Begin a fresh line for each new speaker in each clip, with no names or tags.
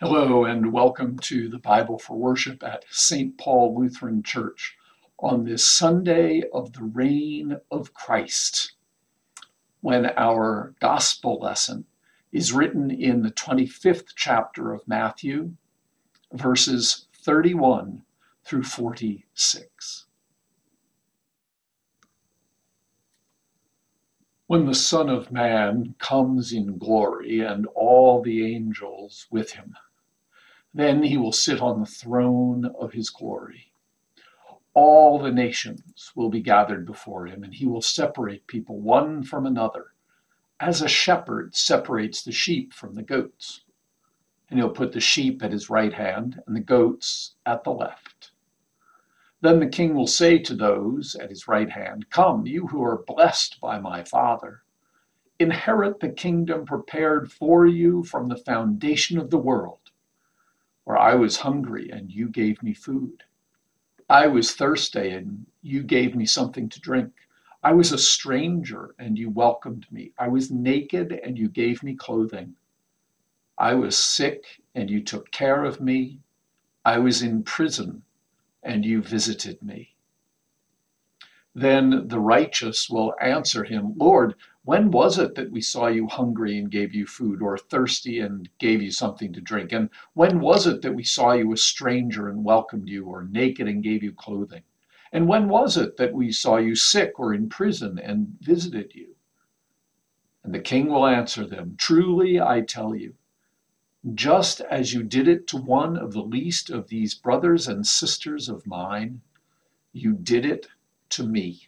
Hello, and welcome to the Bible for Worship at St. Paul Lutheran Church on this Sunday of the Reign of Christ, when our Gospel lesson is written in the 25th chapter of Matthew, verses 31 through 46. When the Son of Man comes in glory and all the angels with him, then he will sit on the throne of his glory. All the nations will be gathered before him, and he will separate people one from another, as a shepherd separates the sheep from the goats. And he'll put the sheep at his right hand and the goats at the left. Then the king will say to those at his right hand, Come, you who are blessed by my Father, inherit the kingdom prepared for you from the foundation of the world where I was hungry and you gave me food. I was thirsty and you gave me something to drink. I was a stranger and you welcomed me. I was naked and you gave me clothing. I was sick and you took care of me. I was in prison and you visited me. Then the righteous will answer him, Lord, when was it that we saw you hungry and gave you food, or thirsty and gave you something to drink? And when was it that we saw you a stranger and welcomed you, or naked and gave you clothing? And when was it that we saw you sick or in prison and visited you? And the king will answer them Truly I tell you, just as you did it to one of the least of these brothers and sisters of mine, you did it to me.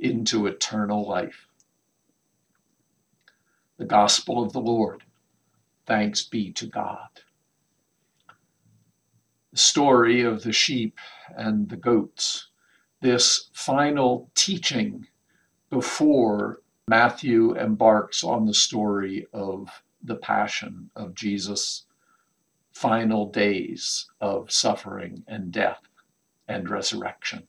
into eternal life. The Gospel of the Lord. Thanks be to God. The story of the sheep and the goats, this final teaching before Matthew embarks on the story of the passion of Jesus' final days of suffering and death and resurrection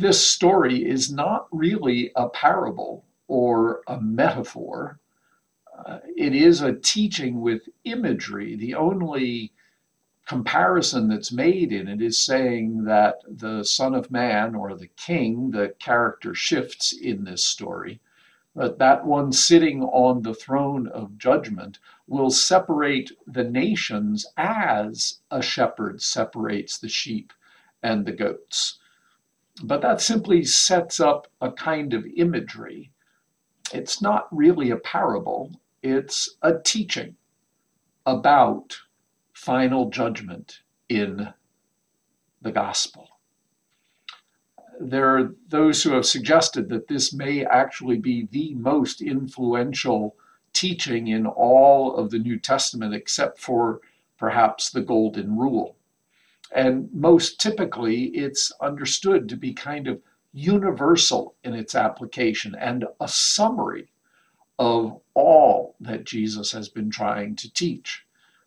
this story is not really a parable or a metaphor. Uh, it is a teaching with imagery. The only comparison that's made in it is saying that the Son of Man or the King, the character shifts in this story, but that one sitting on the throne of judgment will separate the nations as a shepherd separates the sheep and the goats. But that simply sets up a kind of imagery. It's not really a parable, it's a teaching about final judgment in the gospel. There are those who have suggested that this may actually be the most influential teaching in all of the New Testament, except for perhaps the Golden Rule. And most typically, it's understood to be kind of universal in its application and a summary of all that Jesus has been trying to teach.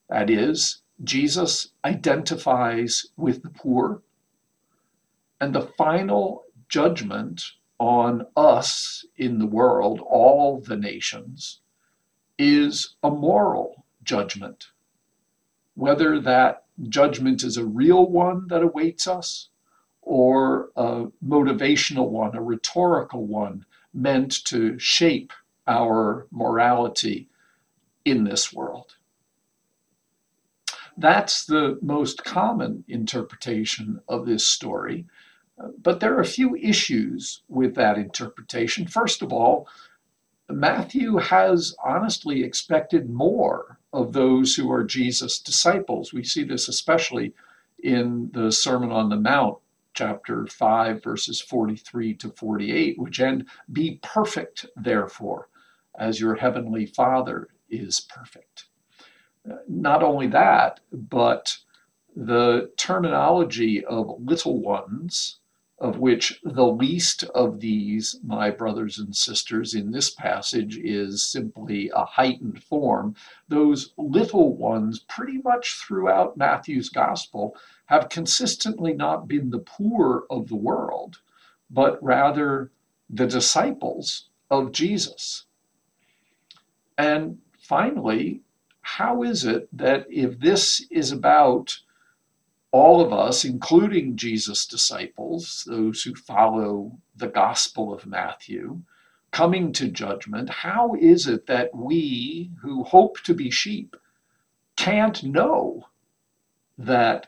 That is, Jesus identifies with the poor, and the final judgment on us in the world, all the nations, is a moral judgment. Whether that judgment is a real one that awaits us or a motivational one, a rhetorical one meant to shape our morality in this world. That's the most common interpretation of this story. But there are a few issues with that interpretation. First of all, Matthew has honestly expected more of those who are Jesus' disciples. We see this especially in the Sermon on the Mount, chapter 5, verses 43 to 48, which end, Be perfect, therefore, as your heavenly Father is perfect. Uh, not only that, but the terminology of little ones of which the least of these, my brothers and sisters, in this passage is simply a heightened form. Those little ones, pretty much throughout Matthew's gospel, have consistently not been the poor of the world, but rather the disciples of Jesus. And finally, how is it that if this is about all of us, including Jesus' disciples, those who follow the Gospel of Matthew, coming to judgment, how is it that we who hope to be sheep can't know that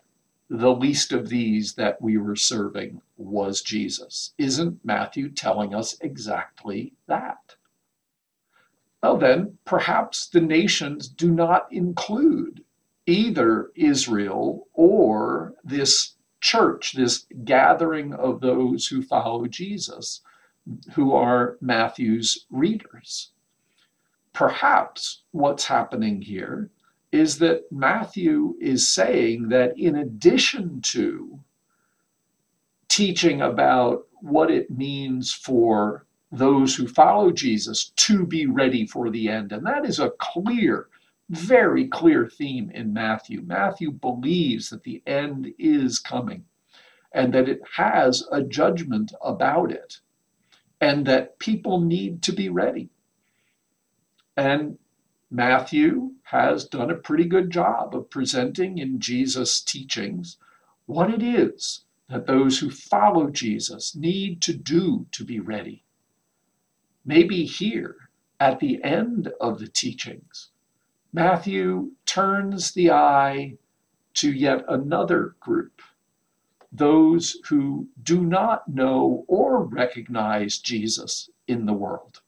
the least of these that we were serving was Jesus? Isn't Matthew telling us exactly that? Well, then, perhaps the nations do not include either Israel or this church, this gathering of those who follow Jesus, who are Matthew's readers. Perhaps what's happening here is that Matthew is saying that in addition to teaching about what it means for those who follow Jesus to be ready for the end, and that is a clear very clear theme in Matthew. Matthew believes that the end is coming and that it has a judgment about it and that people need to be ready. And Matthew has done a pretty good job of presenting in Jesus' teachings what it is that those who follow Jesus need to do to be ready. Maybe here at the end of the teachings, Matthew turns the eye to yet another group, those who do not know or recognize Jesus in the world.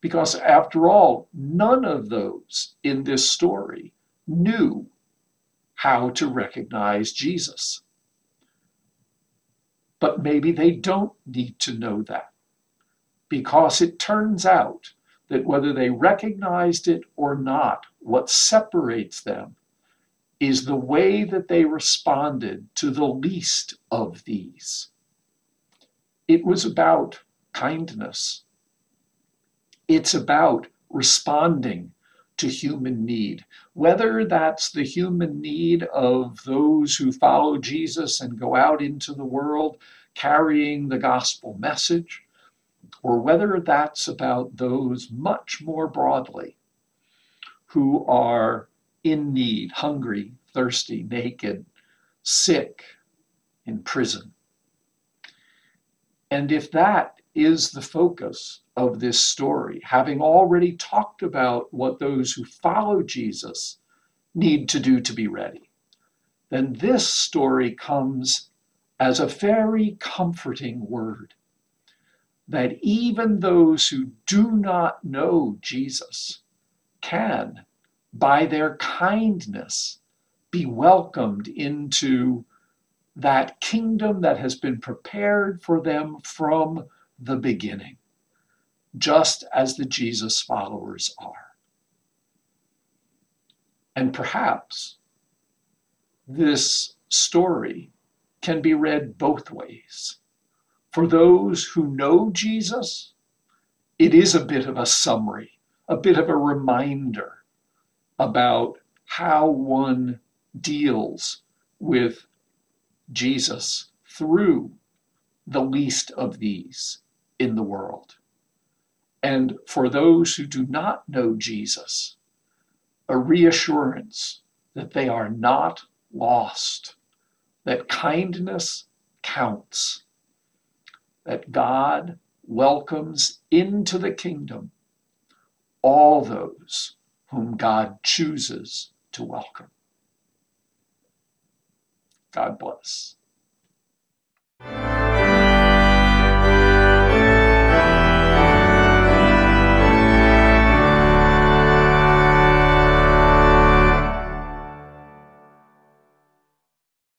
Because after all, none of those in this story knew how to recognize Jesus. But maybe they don't need to know that because it turns out that whether they recognized it or not, what separates them is the way that they responded to the least of these. It was about kindness. It's about responding to human need, whether that's the human need of those who follow Jesus and go out into the world carrying the gospel message, or whether that's about those much more broadly who are in need, hungry, thirsty, naked, sick, in prison. And if that is the focus of this story, having already talked about what those who follow Jesus need to do to be ready, then this story comes as a very comforting word that even those who do not know Jesus can, by their kindness, be welcomed into that kingdom that has been prepared for them from the beginning, just as the Jesus followers are. And perhaps this story can be read both ways. For those who know Jesus, it is a bit of a summary, a bit of a reminder about how one deals with Jesus through the least of these in the world. And for those who do not know Jesus, a reassurance that they are not lost, that kindness counts, that God welcomes into the kingdom all those whom God chooses to welcome. God bless.